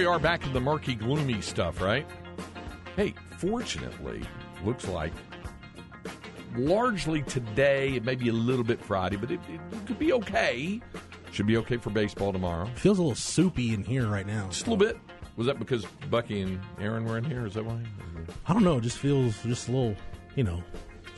We are back in the murky, gloomy stuff, right? Hey, fortunately, looks like largely today, it may be a little bit Friday, but it, it could be okay. Should be okay for baseball tomorrow. Feels a little soupy in here right now. Just a little bit. Was that because Bucky and Aaron were in here? Is that why? I don't know. It just feels just a little, you know,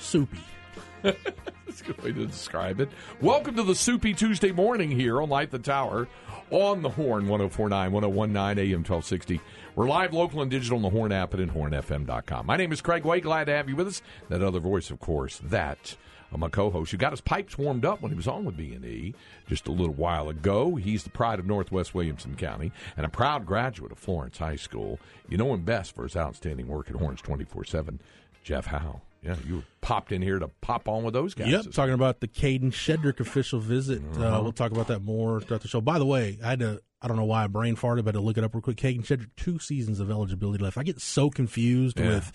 soupy. That's a good way to describe it. Welcome to the Soupy Tuesday morning here on Light the Tower on the Horn 1049, 1019 AM 1260. We're live, local, and digital on the Horn app and hornfm.com. My name is Craig Way. Glad to have you with us. That other voice, of course, that uh, my co-host who got his pipes warmed up when he was on with B&E just a little while ago. He's the pride of Northwest Williamson County and a proud graduate of Florence High School. You know him best for his outstanding work at Horns 24-7. Jeff Howe. Yeah, you popped in here to pop on with those guys. Yep, talking about the Kadin Shedrick official visit. Uh, Uh-huh. we'll talk about that more throughout the show. By the way, I had to, I don't know why I brain farted, but I had to look it up real quick. Kadin Shedrick, two seasons of eligibility left. I get so confused Yeah. with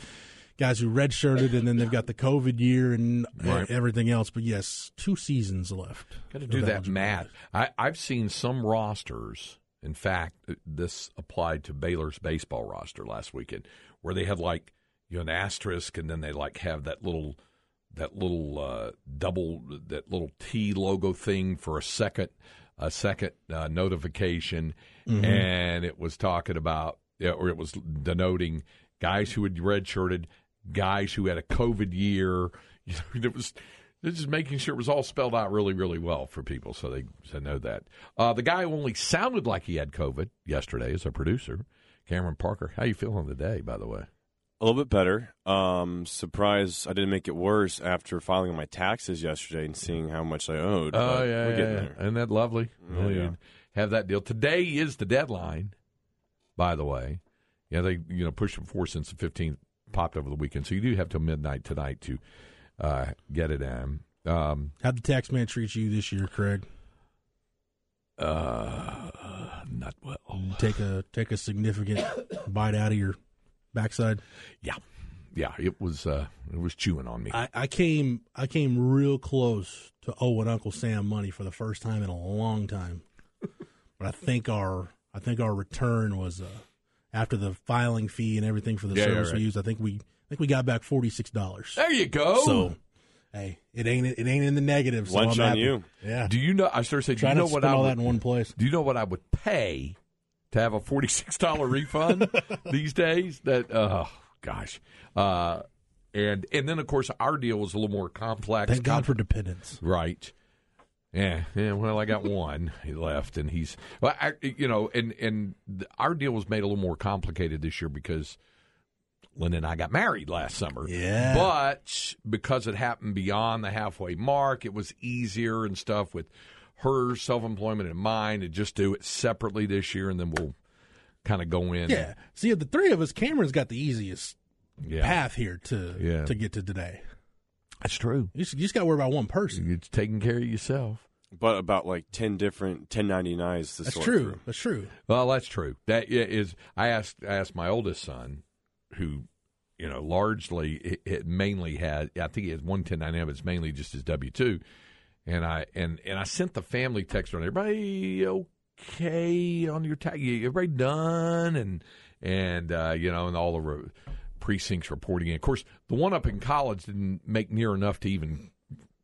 guys who redshirted and then they've got the COVID year and uh, Right. everything else. But yes, two seasons left. Got to do that math. I, I've seen some rosters. In fact, this applied to Baylor's baseball roster last weekend, where they had like you know an asterisk, and then they like have that little that little uh, double that little T logo thing for a second a second uh, notification, and it was talking about or it was denoting guys who had redshirted, guys who had a COVID year. You know, it was they're just making sure it was all spelled out really, really well for people, so they so know that. Uh, the guy who only sounded like he had COVID yesterday is our producer, Cameron Parker. How you feeling today, by the way? A little bit better. Um, surprised I didn't make it worse after filing my taxes yesterday and seeing how much I owed. Oh yeah, we're yeah, getting yeah. there. Isn't that lovely? Yeah, yeah. Have that deal. Today is the deadline, by the way. Yeah, they you know pushed it for since the fifteenth popped over the weekend, so you do have till midnight tonight to uh, get it in. Um, How'd the tax man treat you this year, Craig? uh, not well. Take a take a significant bite out of your backside. Yeah, yeah. It was uh, it was chewing on me. I, I came I came real close to owing Uncle Sam money for the first time in a long time, but I think our I think our return was uh, after the filing fee and everything for the Yeah, yeah, service right. we used. I think we I think we got back forty six dollars. there you go. So hey, it ain't it ain't in the negative. So Lunch I'm on happy. you. Yeah, do you know? I started saying, do try you know to what spend I all that in one place. Do you know what I would pay to have a forty six dollar refund these days? That oh gosh, uh, and and then of course our deal was a little more complex. Thank God for dependence. Right. Yeah, yeah. Well, I got one. He left, and he's well. I, you know, and and our deal was made a little more complicated this year because Lynn and I got married last summer. Yeah. But because it happened beyond the halfway mark, it was easier and stuff with her self employment and mine, and just do it separately this year, and then we'll kind of go in. Yeah. See, of the three of us, Cameron's got the easiest yeah. path here to Yeah. to get to today. That's true. You just, just got to worry about one person. You're taking care of yourself. But about like ten different 1099s to That's sort true. through. That's true. Well, that's true. That is. i- asked. I asked my oldest son, who, you know, largely it, it mainly had. I think he has one ten ninety nine, but it's mainly just his W two. And I and and I sent the family text on everybody okay on your tax. Everybody done and and uh, you know and all the re- precincts reporting. in. of course, the one up in college didn't make near enough to even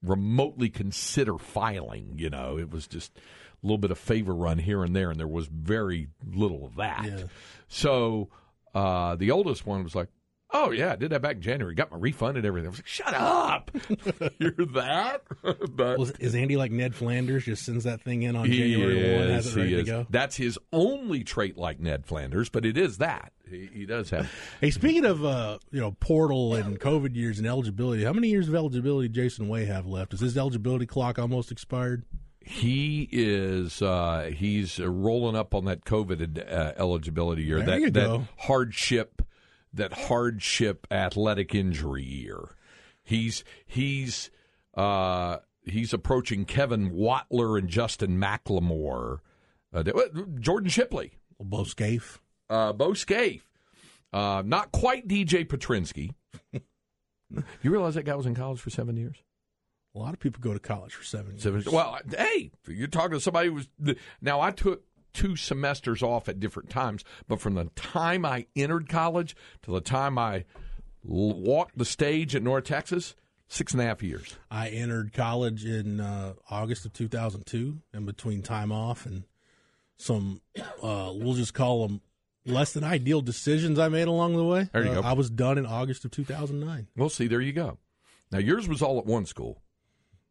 remotely consider filing. You know, it was just a little bit of favor run here and there, and there was very little of that. Yeah. So uh, the oldest one was like, Oh yeah, I did that back in January. Got my refund and everything. I was like, shut up. You're that. but Was, is Andy like Ned Flanders? Just sends that thing in on January one, has it ready to go. That's his only trait like Ned Flanders, but it is that. He, he does have. Hey, speaking of uh, you know portal and COVID years and eligibility, how many years of eligibility Jason Way have left? Is his eligibility clock almost expired? He is uh, he's rolling up on that COVID uh, eligibility year. There that you that hardship, that hardship athletic injury year. He's he's uh, he's approaching Kevin Watler and Justin McLemore, uh, Jordan Shipley, Bo Scaife. uh, Bo Scaife, uh, not quite DJ Petrinsky. you realize that guy was in college for seven years? A lot of people go to college for seven years. Seven, well, hey, you're talking to somebody who was. Now, I took two semesters off at different times, but from the time I entered college to the time I l- walked the stage at North Texas, six and a half years. I entered college in uh, August of 2002, and between time off and some, uh, we'll just call them less than ideal decisions I made along the way. There you Uh, go. I was done in August of 2009. Well, see, there you go. Now, yours was all at one school.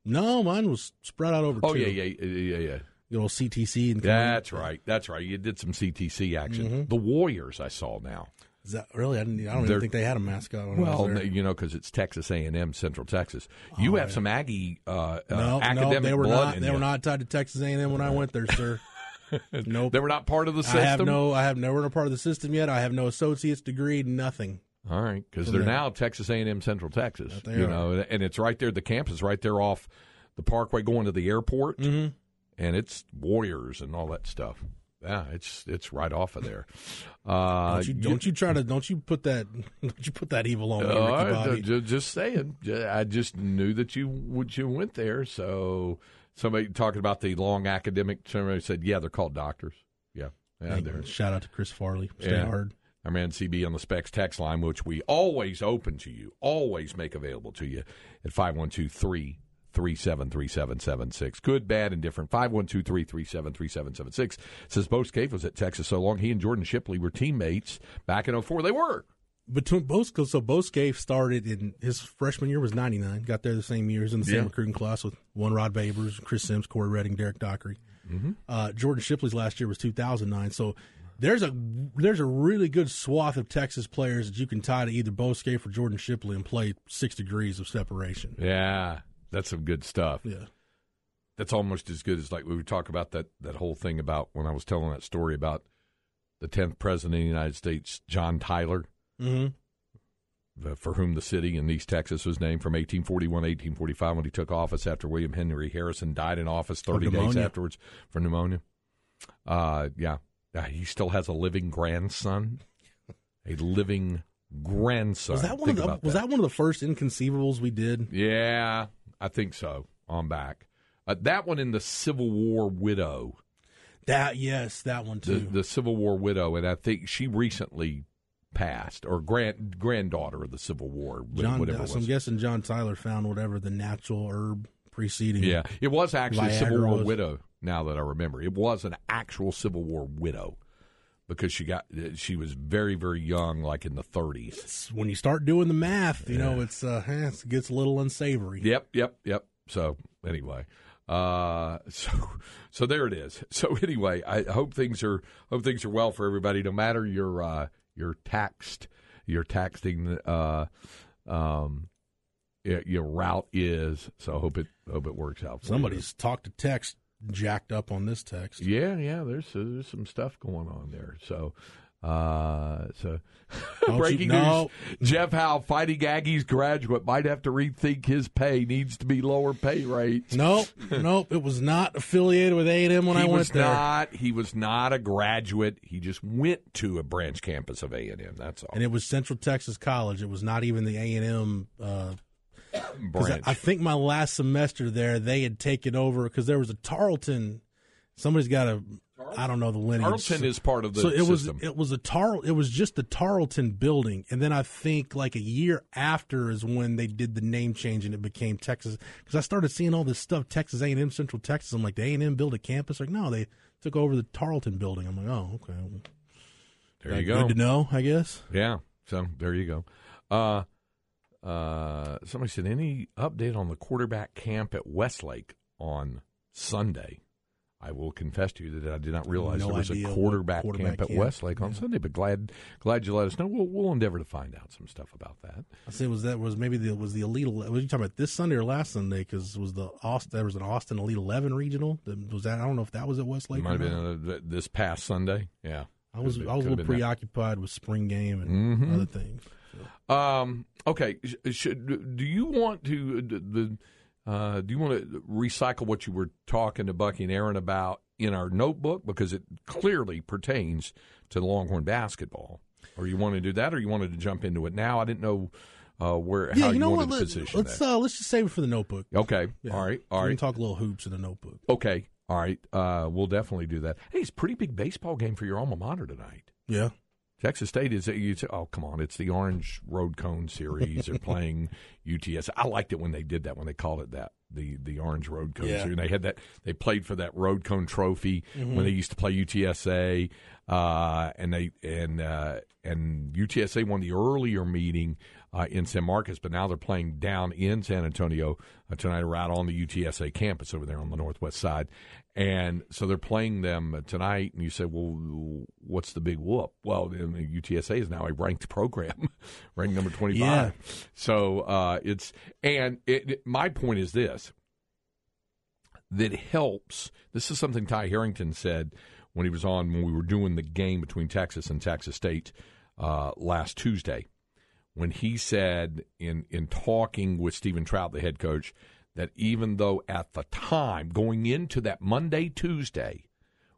No, mine was spread out over Oh, two. yeah, yeah, yeah, yeah. Good old CTC and That's right. That's right. You did some CTC action. The Warriors, I saw now. Is that really? I, didn't, I don't They're- even think they had a mascot. Well, you know, because it's Texas A&M, Central Texas. You Oh, have yeah. some Aggie uh, no, uh, no, academic they were blood not. They you. were not tied to Texas A&M when I went there, sir. nope. They were not part of the system. I have no. I have never been a part of the system yet. I have no associate's degree. Nothing. All right, because they're now Texas A&M Central Texas. They you are. know, and it's right there. The campus right there off the Parkway, going to the airport, Mm-hmm. And it's Warriors and all that stuff. Yeah, it's it's right off of there. Uh, Don't you, don't you try to don't you put that don't you put that evil on me, Uh, Ricky Bobby. ju- just saying. I just knew that you would you went there. So somebody talking about the long academic. Somebody said, "Yeah, they're called doctors." Yeah, yeah. Shout out to Chris Farley. Stay Yeah. hard. our man CB on the Specs text line, which we always open to you, always make available to you at 512 337 Good, bad, and different. 512 337 Says Bo Scaife was at Texas so long, he and Jordan Shipley were teammates back in 04. They were. Between both, so Bo Scaife started in his freshman year was ninety nine. Got there the same year, was in the same Yeah. recruiting class with one Rod Babers, Chris Simms, Cory Redding, Derrick Dockery. Mm-hmm. Uh, Jordan Shipley's last year was two thousand nine. So there's a there's a really good swath of Texas players that you can tie to either Bo Scaife or Jordan Shipley and play six degrees of separation. Yeah, that's some good stuff. Yeah. That's almost as good as like we would talk about that that whole thing about when I was telling that story about the tenth president of the United States, John Tyler, Mm-hmm. the- for whom the city in East Texas was named from 1841 to 1845 when he took office after William Henry Harrison died in office 30 days afterwards for pneumonia. Uh, yeah, he still has a living grandson, a living grandson. Was that one Think of the, was that one of the first inconceivables we did? Yeah, I think so. On back. Uh, that one in the Civil War widow, That yes, that one too. the Civil War widow, and I think she recently passed, or grand granddaughter of the Civil War, John, whatever so I'm guessing John Tyler found whatever the natural herb preceding. Yeah, it was actually a Viagra Civil War was- widow. Now that I remember, it was an actual Civil War widow because she got she was very very young, like in the 30s. It's- when you start doing the math, you know it's uh, eh, it gets a little unsavory. Yep, yep, yep. So anyway, uh, so so there it is. So anyway, I hope things are hope things are well for everybody, no matter your uh, your taxed your taxing uh, um, your route is. So I hope it hope it works out. For you. Somebody's talk to text jacked up on this text. Yeah, yeah. There's there's some stuff going on there. So, uh, so Don't you- breaking no. news: Jeff Howe, Fighting Aggies graduate, might have to rethink his pay. Needs to be lower pay rates. Nope, nope. It was not affiliated with A and M when he I was went there. not. He was not a graduate. He just went to a branch campus of A and M. That's all. and it was Central Texas College. It was not even the A and M. Uh, I, branch. I think my last semester there, they had taken over because there was a Tarleton. Somebody's got a. I don't know the lineage. Tarleton is part of the so it system. was it was a tar it was just the Tarleton building, and then I think like a year after is when they did the name change and it became Texas. Because I started seeing all this stuff, Texas A and M, Central Texas. I'm like, the A and M built a campus. Like, no, they took over the Tarleton building. I'm like, oh, okay. there you go. Good to know, I guess. Yeah. So there you go. Uh, uh, somebody said any update on the quarterback camp at Westlake on Sunday. I will confess to you that I did not realize No there was a quarterback, quarterback camp at camp. Westlake on Sunday. But glad glad you let us know. We'll we'll endeavor to find out some stuff about that. I say was that was maybe the was the elite. Was you talking about this Sunday or last Sunday? Because was the Austin there was an Austin Elite Eleven regional? Was that I don't know if that was at Westlake. It might have been uh, th- this past Sunday. Yeah. I was I was a little been that. preoccupied with spring game and Mhm. other things. Um, okay. Should do you want to the uh, do you want to recycle what you were talking to Bucky and Aaron about in our notebook because it clearly pertains to Longhorn basketball, or you want to do that, or you wanted to jump into it now? I didn't know uh, where Yeah, how you know wanted what? to Let, position let's that. uh, let's just save it for the notebook. okay. Yeah. All right. All we right. can talk a little hoops in the notebook. okay. All right. Uh, we'll definitely do that. Hey, it's a pretty big baseball game for your alma mater tonight. Yeah, Texas State is you say, oh come on, it's the Orange Road Cone Series. They're playing UTS. I liked it when they did that when they called it that the the Orange Road Cone Yeah. Series. And they had that they played for that Road Cone Trophy Mm-hmm. when they used to play UTSA, uh, and they and uh, and UTSA won the earlier meeting uh, in San Marcos, but now they're playing down in San Antonio uh, tonight, right on the UTSA campus over there on the northwest side. And so they're playing them tonight, and you say, "Well, what's the big whoop?" Well, the UTSA is now a ranked program, ranked number twenty-five. Yeah. So uh, it's and it, it- my point is this: that helps. This is something Ty Harrington said when he was on when we were doing the game between Texas and Texas State uh, last Tuesday. When he said in in talking with Steven Trout, the head coach, that even though at the time going into that Monday Tuesday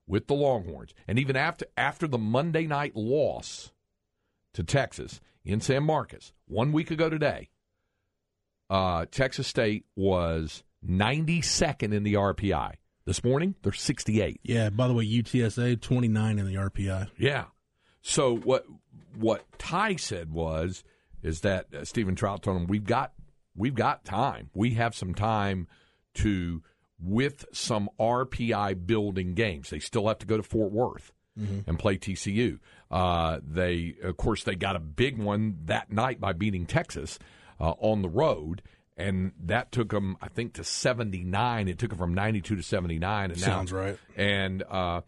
with the Longhorns, and even after after the Monday night loss to Texas in San Marcos one week ago today, uh, Texas State was 92nd in the RPI. This morning, they're 68th. yeah. By the way, UTSA twenty nine in the RPI. Yeah. So what what Ty said was is that uh, Steven Trout told him we've got we've got time. We have some time to with some RPI building games. They still have to go to Fort Worth and play TCU. Uh, they of course they got a big one that night by beating Texas uh, on the road. And that took them, I think, to seventy nine. It took them from ninety two to seventy nine, and now Sounds right. and uh,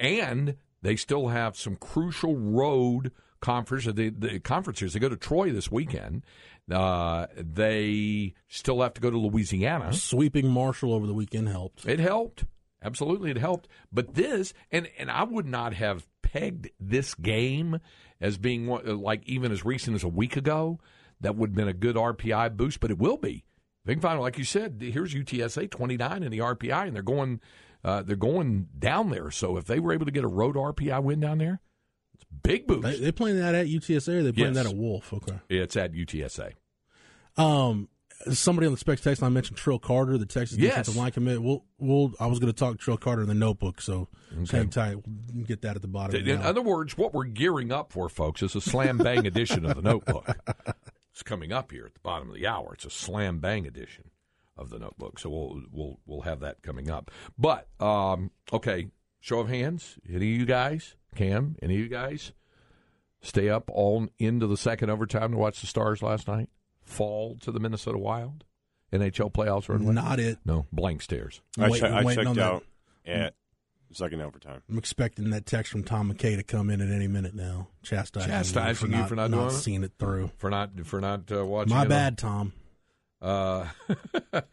and they still have some crucial road conference. The, the conferences they go to Troy this weekend. Uh, they still have to go to Louisiana. Sweeping Marshall over the weekend helped. It helped. Absolutely, it helped. But this, and and I would not have pegged this game as being one, like even as recent as a week ago. That would have been a good RPI boost, but it will be. They can find, like you said, here's UTSA 29 in the RPI, and they're going, uh, they're going down there. So if they were able to get a road RPI win down there, big boost. They, they playing that at UTSA or they playing Yes. that at Wolff? Okay. it's at UTSA. Um, somebody on the specs text line mentioned Trill Carter, the Texas Yes. defensive line commit. We'll, we'll, I was going to talk Trill Carter in the notebook, so hang tight. We'll get that at the bottom. In now. other words, what we're gearing up for, folks, is a slam bang edition of the Notebook. It's coming up here at the bottom of the hour. It's a slam bang edition of the Notebook, so we'll we'll we'll have that coming up. But um, okay, show of hands. Any of you guys, Cam? Any of you guys stay up all into the second overtime to watch the Stars last night fall to the Minnesota Wild? NHL playoffs are underway? Not it. No, blank stares. I, Wait- che- I waiting on checked that. out at second overtime. I'm expecting that text from Tom McKay to come in at any minute now, chastising, Chastising you you for for not, not doing seeing it through. For not for not uh, watching. My it on- bad, Tom. Uh,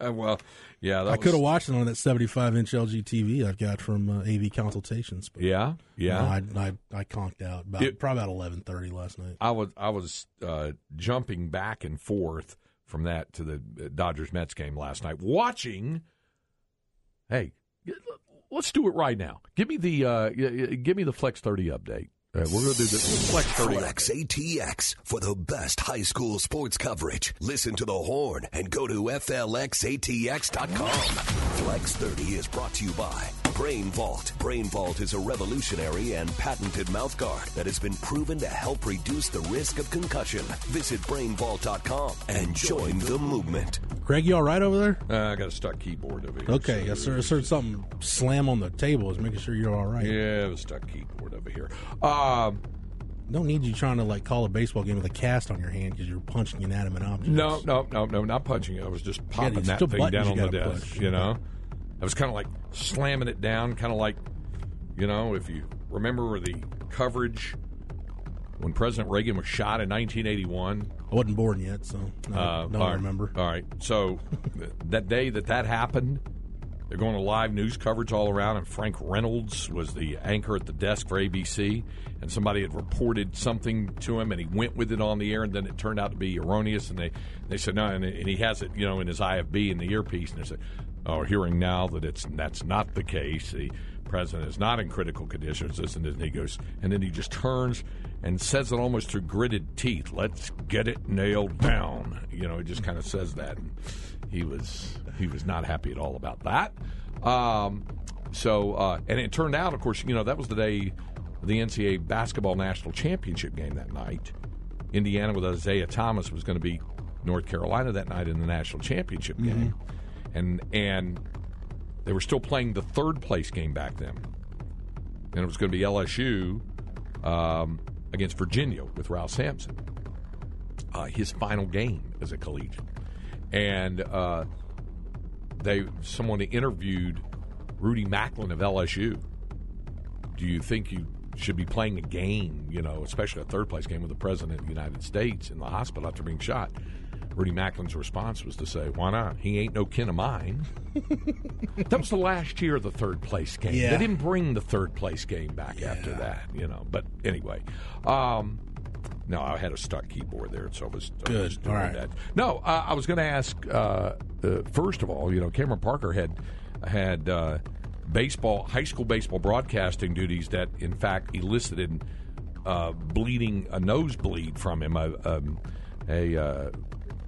well, yeah, that I was- could have watched it on that 75 inch LG TV I've got from uh, AV Consultations. But Yeah, yeah. no, I, I I conked out about It- probably about 11:30 last night. I was I was uh, jumping back and forth from that to the Dodgers Mets game last night, watching. Hey, let's do it right now. Give me the uh, give me the Flex Thirty update. Uh, we're going to do the Flex. Flex ATX for the best high school sports coverage. Listen to the horn and go to FLXATX.com. Flex 30 is brought to you by Brain Vault. Brain Vault is a revolutionary and patented mouthguard that has been proven to help reduce the risk of concussion. Visit brainvault.com and join the movement. Greg, you all right over there? Uh, I got a stuck keyboard over here. Okay, I so- heard, I heard something slam on the table. Is making sure you're all right. Yeah, it was stuck keyboard over here. Um, don't need you trying to like call a baseball game with a cast on your hand because you're punching inanimate objects. No, no, no, no, not punching it. I was just popping these that two thing down on the desk. push. You know, I was kind of like slamming it down, kind of like, you know, if you remember the coverage when President Reagan was shot in 1981. I wasn't born yet, so no, Uh, no all I right. remember. All right. So th- that day that that happened, they're going to live news coverage all around, and Frank Reynolds was the anchor at the desk for ABC, and somebody had reported something to him, and he went with it on the air, and then it turned out to be erroneous, and they they said no, and, and he has it, you know, in his IFB in the earpiece, and they said, we're hearing now that it's that's not the case. The president is not in critical conditions. And this, and he goes, and then he just turns and says it almost through gritted teeth. Let's get it nailed down. You know, he just kind of says that. And he was he was not happy at all about that. Um, so, uh, and it turned out, of course, you know, that was the day the NCAA basketball national championship game that night. Indiana with Isiah Thomas was going to be North Carolina that night in the national championship game, and and they were still playing the third place game back then, and it was going to be LSU um, against Virginia with Ralph Sampson. Uh, his final game as a collegiate, and uh, they someone interviewed Rudy Macklin of LSU. Do you think you should be playing a game, you know, especially a third place game with the president of the United States in the hospital after being shot? Rudy Macklin's response was to say, "Why not? He ain't no kin of mine." that was the last year of the third place game. Yeah. They didn't bring the third place game back after that, you know. But anyway, um, no, I had a stuck keyboard there, so I was, I was doing All right. that. No, uh, I was going to ask. Uh, uh, first of all, you know, Cameron Parker had had uh, baseball, high school baseball broadcasting duties that, in fact, elicited uh, bleeding, a nosebleed from him, a, um, a uh,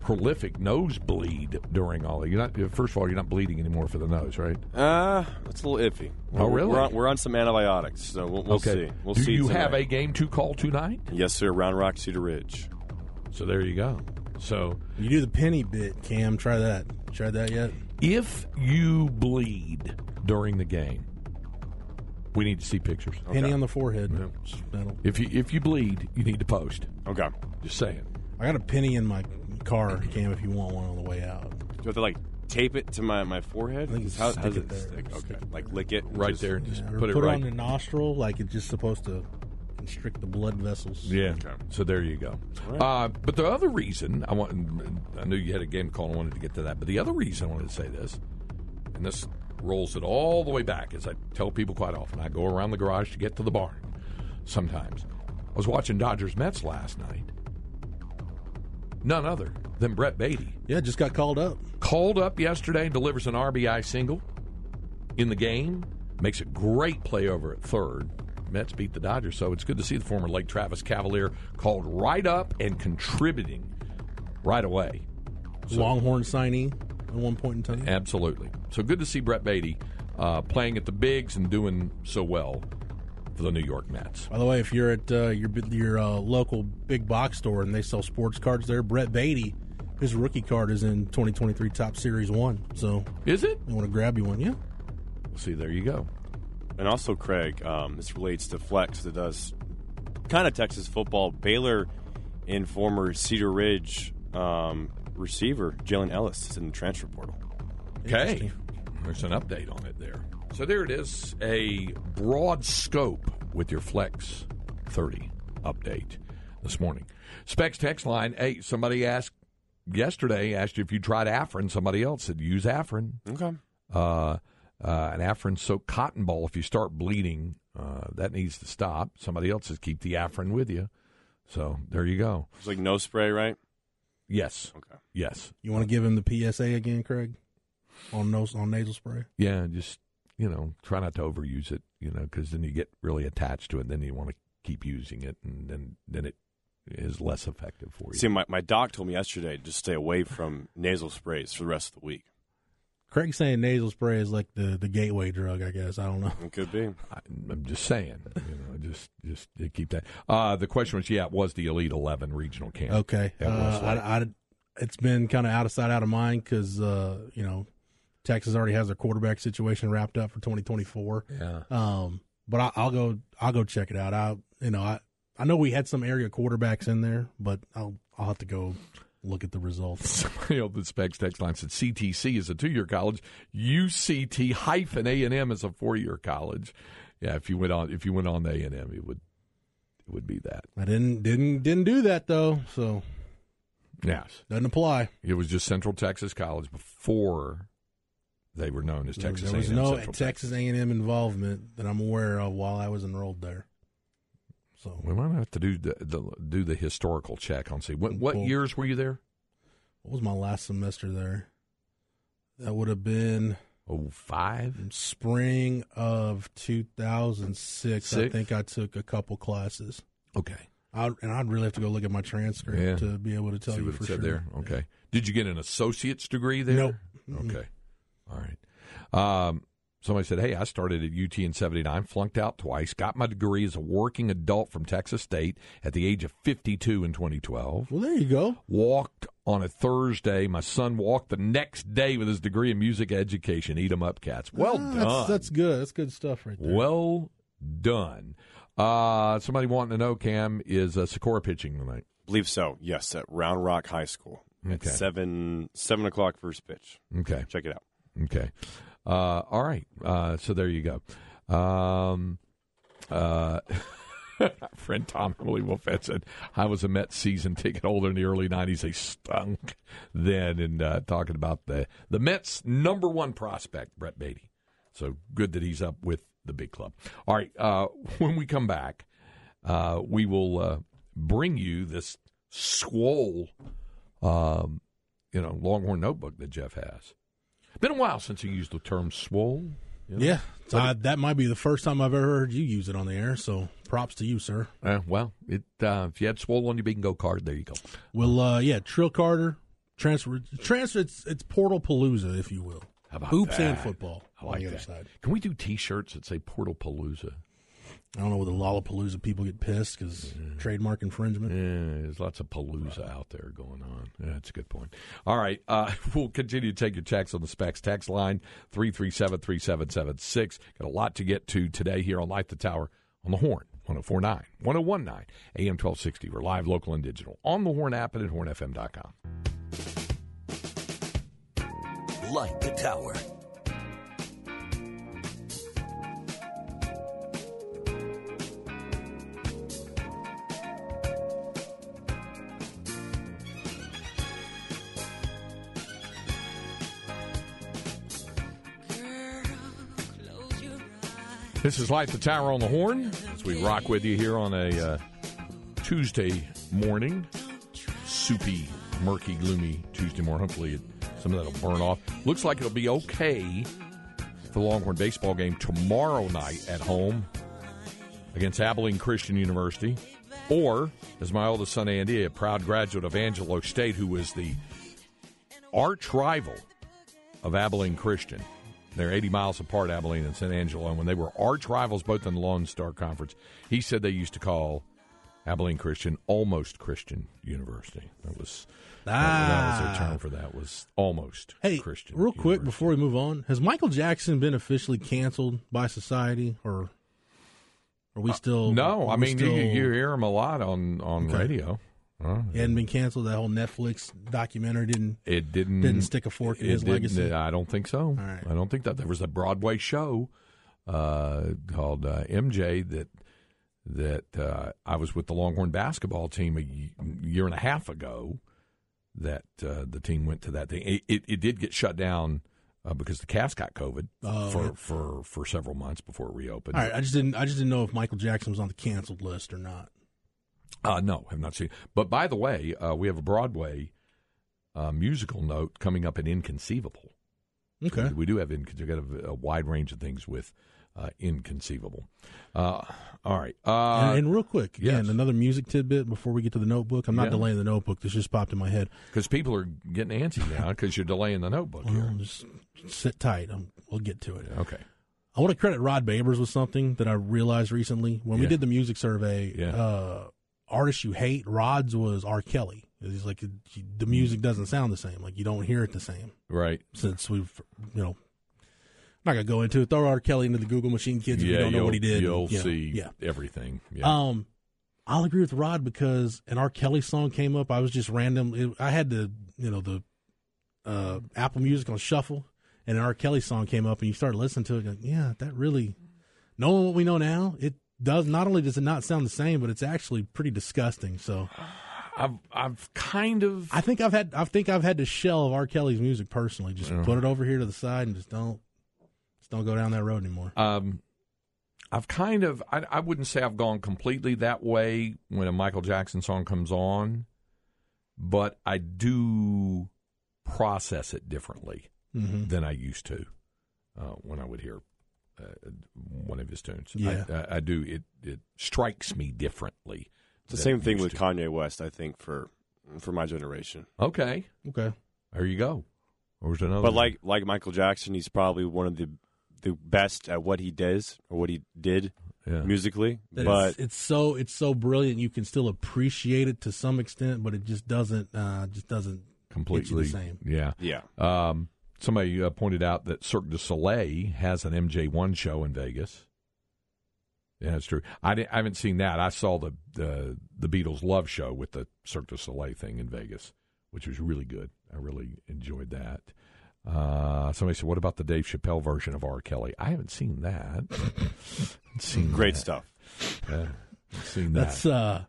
prolific nosebleed during all. You're not. First of all, you're not bleeding anymore for the nose, right? Uh, that's a little iffy. Oh, We're- really? We're on, we're on some antibiotics, so we'll, we'll see. We'll Do see. you have a game to call tonight? Yes, sir. Round Rock, Cedar Ridge. So there you go. So You do the penny bit, Cam. Try that. Tried that yet? if you bleed during the game, we need to see pictures. Penny on the forehead. That'll- If you if you bleed, you need to post. Okay. Just saying. I got a penny in my car, Cam. If you want one on the way out. Do I have to like tape it to my, my forehead? I think you How, stick how does it it there. stick? Stick Okay. it. Like lick it Right just- there, and just Yeah, or put it put right. on the nostril, like it's just supposed to constrict the blood vessels. Yeah. Okay. So there you go. Uh, but the other reason I want, I knew you had a game call. I wanted to get to that. But the other reason I wanted to say this, and this rolls it all the way back, as I tell people quite often, I go around the garage to get to the barn. Sometimes I was watching Dodgers Mets last night. None other than Brett Baty Yeah, just got called up. called up yesterday, delivers an RBI single in the game, makes a great play over at third. Mets beat the Dodgers, so it's good to see the former Lake Travis Cavalier called right up and contributing right away. Longhorn signee at one point in time. Absolutely. So good to see Brett Baty uh, playing at the bigs and doing so well for the New York Mets. By the way, if you're at uh, your your uh, local big box store and they sell sports cards there, Brett Baty, his rookie card is in 2023 Topps Series One. So Is it? you want to grab you one? Yeah. See, there you go. And also, Craig, um, this relates to Flex that does kind of Texas football. Baylor and former Cedar Ridge um, receiver Jalen Ellis is in the transfer portal. Okay. There's an update on it there. So there it is, a broad scope with your Flex 30 update this morning. Specs text line, hey, somebody asked yesterday, asked you if you tried Afrin. Somebody else said use Afrin. Okay. Uh, uh, an Afrin soaked cotton ball, if you start bleeding, uh, that needs to stop. Somebody else says keep the Afrin with you. So there you go. It's like no spray, right? Yes. Okay. Yes. You want to give him the PSA again, Craig? On nose on nasal spray. Yeah, just you know, try not to overuse it. You know, because then you get really attached to it. And then you want to keep using it, and then then it is less effective for you. See, my, my doc told me yesterday to just stay away from nasal sprays for the rest of the week. Craig's saying nasal spray is like the, the gateway drug. I guess I don't know. It could be. I, I'm just saying. You know, just just keep that. Uh, the question was, yeah, it was the Elite Eleven regional camp? Okay. Uh, I, I, it's been kind of out of sight, out of mind because, uh, you know, Texas already has their quarterback situation wrapped up for 2024. Yeah. Um, but I, I'll go, I'll go check it out. I, you know, I, I know we had some area quarterbacks in there, but I'll I'll have to go look at the results. Somebody on the specs text line said CTC is a two-year college, UCT hyphen A and M is a four-year college. Yeah, if you went on if you went on A and M, it would it would be that. I didn't didn't didn't do that though, so Yes, doesn't apply. it was just Central Texas College before they were known as Texas there was A&M no Central Texas A and M involvement that I'm aware of while I was enrolled there. So We might have to do the, the do the historical check on see what what Cool. years were you there? what was my last semester there? That would have been Oh five. spring of 2006. I think I took a couple classes. Okay, I, and I'd really have to go look at my transcript Yeah. to be able to tell see you what for it said sure. there. Okay, did you get an associate's degree there? Nope. Okay. All right. Um, somebody said, Hey, I started at UT in 79, flunked out twice, got my degree as a working adult from Texas State at the age of 52 in 2012. Well, there you go. Walked on a Thursday. My son walked the next day with his degree in music education. Eat 'em up, cats. Well Ah, done. That's, that's good. That's good stuff right there. well done. Uh, somebody wanting to know, Cam, is uh, Socorro pitching tonight? believe so. Yes, at Round Rock High School. Okay. At seven seven o'clock first pitch. Okay. Check it out. Okay. Uh, all right. Uh, so there you go. Um, uh, friend Tom Emily Wolfett said, I was a Mets season ticket holder in the early 90s. They stunk then. And uh, talking about the, the Mets' number one prospect, Brett Baty. So good that he's up with the big club. All right. Uh, when we come back, uh, we will bring you this swole, um, you know, Longhorn notebook that Jeff has. Been a while since you used the term swole. you know? Yeah, I, that might be the first time I've ever heard you use it on the air. So props to you, sir. Uh, well, it uh, if you had swole on your bingo card, there you go. Well, uh, yeah, Trill Carter transfer transfer. It's it's Portal Palooza, if you will. How about Hoops and football I on like the other that. side. Can we do T-shirts that say Portal Palooza? I don't know whether Lollapalooza people get pissed because trademark infringement. Yeah, there's lots of palooza out there going on. Yeah, that's a good point. All right, uh, we'll continue to take your checks on the specs text line three three seven three seven seven six. Got a lot to get to today here on Light the Tower on the Horn. 1049, 1019, AM 1260. We're live, local, and digital on the Horn app and at hornfm.com. Light the Tower. This is Light the Tower on the Horn as we rock with you here on a uh, Tuesday morning. Soupy, murky, gloomy Tuesday morning. Hopefully, it, some of that will burn off. Looks like it'll be okay for the Longhorn baseball game tomorrow night at home against Abilene Christian University. Or, as my oldest son Andy, a proud graduate of Angelo State, who was the arch rival of Abilene Christian. They're 80 miles apart, Abilene and San Angelo. And when they were arch rivals, both in the Lone Star Conference, he said they used to call Abilene Christian almost Christian University. That was that, that was their term for that was almost Hey, Christian. real quick University. before we move on, has Michael Jackson been officially canceled by society, or are we still? Uh, No, I mean still, you, you hear him a lot on on Okay. radio. Huh? He hadn't been canceled. That whole Netflix documentary didn't It didn't didn't stick a fork in his legacy. I don't think so. right. I don't think that there was a Broadway show uh, called uh, MJ that that uh, I was with the Longhorn basketball team a year and a half ago. That uh, the team went to that thing. It, it, it did get shut down uh, because the Cavs got COVID Oh, for, for for several months before it reopened. All right, I just didn't. I just didn't know if Michael Jackson was on the canceled list or not. Uh, no, have not seen. But by the way, uh, we have a Broadway uh, musical note coming up in Inconceivable. Okay. We do have in, we got a, a wide range of things with uh, Inconceivable. Uh, all right. Uh, and, and real quick, again, yes. another music tidbit before we get to the notebook. I'm not Yeah. delaying the notebook. This just popped in my head. Because people are getting antsy now because you're delaying the notebook Well, here. just sit tight. Um we'll get to it. Okay. I want to credit Rod Babers with something that I realized recently when we did the music survey. Yeah. Artists you hate, Rod's was R. Kelly. He's like the music doesn't sound the same. Like you don't hear it the same. Right. Since we've, you know, I'm not gonna go into it. Throw R. Kelly into the Google machine, kids. if you don't know what he did. You'll you know, see yeah. everything. Yeah. Um, I'll agree with Rod because an R. Kelly song came up. I was just random. It, I had the you know the uh, Apple Music on shuffle, and an R. Kelly song came up, and you started listening to it. Like, yeah, that really. Knowing what we know now, it does not only does it not sound the same, but it's actually pretty disgusting. So, I've I've kind of I think I've had I think I've had to shelve R. Kelly's music personally. Just put it over here to the side and just don't just don't go down that road anymore. um, I've kind of I, I wouldn't say I've gone completely that way when a Michael Jackson song comes on, but I do process it differently hmm than I used to uh, when I would hear uh, one of his tunes. Yeah. I, I, I do. It it strikes me differently. It's the same thing with to. Kanye West, I think, for for my generation. Okay, Okay. there you go. Or was another? But like like Michael Jackson, he's probably one of the the best at what he does or what he did yeah. musically. That but it's, it's so it's so brilliant. You can still appreciate it to some extent, but it just doesn't uh, just doesn't completely the same. Yeah. yeah, Um, somebody uh, pointed out that Cirque du Soleil has an MJ1 show in Vegas. Yeah, that's true. I, di- I haven't seen that. I saw the, the the Beatles Love Show with the Cirque du Soleil thing in Vegas, which was really good. I really enjoyed that. Uh, somebody said, "What about the Dave Chappelle version of R. Kelly?" I haven't seen that. seen great that. stuff. Uh, seen that. That's uh,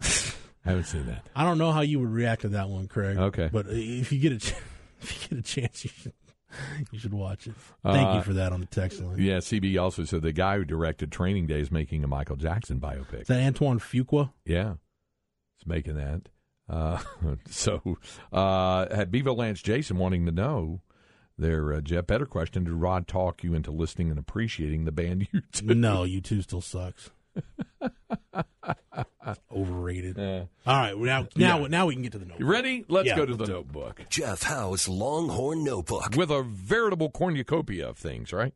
I haven't seen that. I don't know how you would react to that one, Craig. Okay. but if you get a ch- if you get a chance, you should you should watch it. Thank Uh, you for that on the text line. Yeah, CB also said the guy who directed Training Day is making a Michael Jackson biopic. Is that Antoine Fuqua? Yeah, it's making that. Uh, so, uh, had Bevo Lance Jason wanting to know there, uh, Jeff, better question. Did Rod talk you into listening and appreciating the band you two? no, you two still sucks. Overrated. Uh, All right, now now Yeah. now we can get to the note. you ready? Let's Yeah, go to the notebook Jeff Howe's Longhorn Notebook. with a veritable cornucopia of things, right?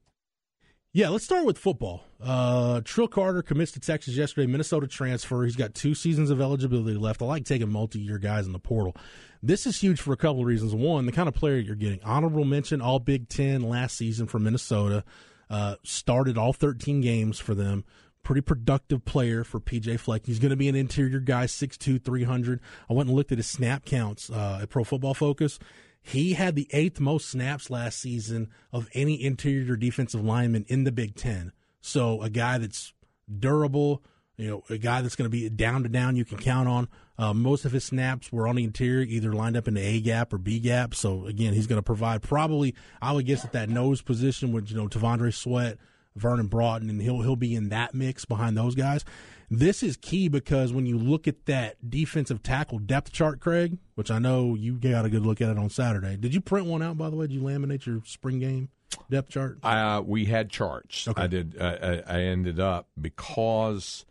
Yeah, let's start with football. Uh, Trill Carter commits to Texas yesterday, Minnesota transfer. He's got two seasons of eligibility left. I like taking multi-year guys in the portal. This is huge for a couple of reasons. One, the kind of player you're getting. Honorable mention, all Big Ten last season for Minnesota. Uh, started all 13 games for them. Pretty productive player for PJ Fleck. He's going to be an interior guy, 6'2", 300. I went and looked at his snap counts uh, at Pro Football Focus. He had the eighth most snaps last season of any interior defensive lineman in the Big Ten. So a guy that's durable, you know, a guy that's going to be down to down you can count on. Uh, most of his snaps were on the interior, either lined up in the A gap or B gap. So again, he's going to provide probably, I would guess, at that nose position with you know T'Vondre Sweat, Vernon Broughton, and he'll he'll be in that mix behind those guys. This is key because when you look at that defensive tackle depth chart, Craig, which I know you got a good look at it on Saturday. Did you print one out by the way? Did you laminate your spring game depth chart? Uh, we had charts. Okay. I did. Uh, I, I ended up because